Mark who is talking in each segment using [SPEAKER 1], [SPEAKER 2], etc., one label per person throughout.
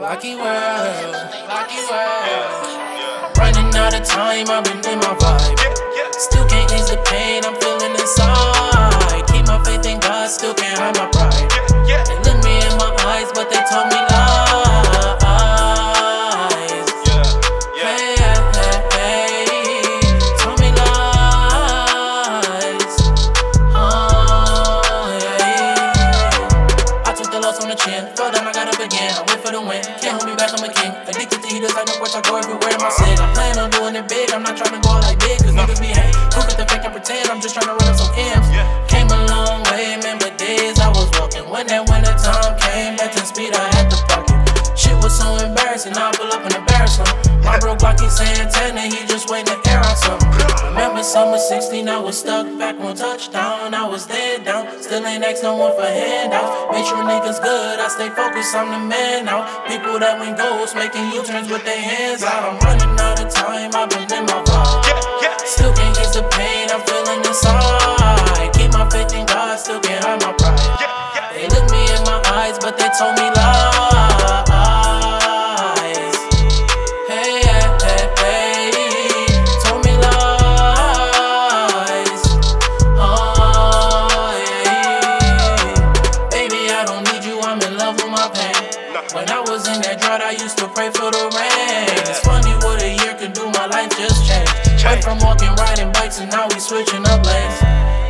[SPEAKER 1] Lucky world, lucky world. Running out of time, I've been in my vibe. Still can't I loss on the chin. Fell down, I got up again. I went for the win. Can't hold me back, I'm a king. Addicted to heaters, like no watch, I go everywhere in my city. I plan on doing it big. I'm not trying to go out like big, cause niggas be hate. Who got the fake and pretend? I'm just trying to run up some M's. Summer 16, I was stuck back on touchdown. I was dead down, still ain't asked no one for handouts. Make sure niggas good, I stay focused, I'm the man now. People that win goals, making U turns with their hands out. I'm running out of time, I've been in my vibe. Still can't get the pain I'm feeling inside. Keep my faith in God, still can't hide my pride. They look me in my eyes, but they told me When I was in that drought, I used to pray for the rain. It's funny what a year could do, my life just changed. Went from walking, riding bikes, and now we switching up lanes.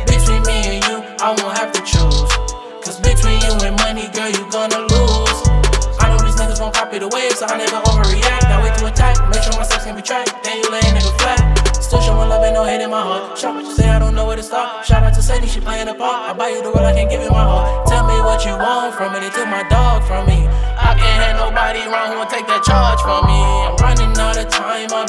[SPEAKER 1] Between me and you, I won't have to choose. Cause between you and money, girl, you gonna lose. I know these niggas won't copy the wave, so I never overreact. I wait to attack, make sure my steps can be tracked. Then you lay a nigga she playing a part. I buy you the world, I can't give you my heart. Tell me what you want from me, they took my dog from me. I can't have nobody around who will take that charge from me. I'm running out of time, I've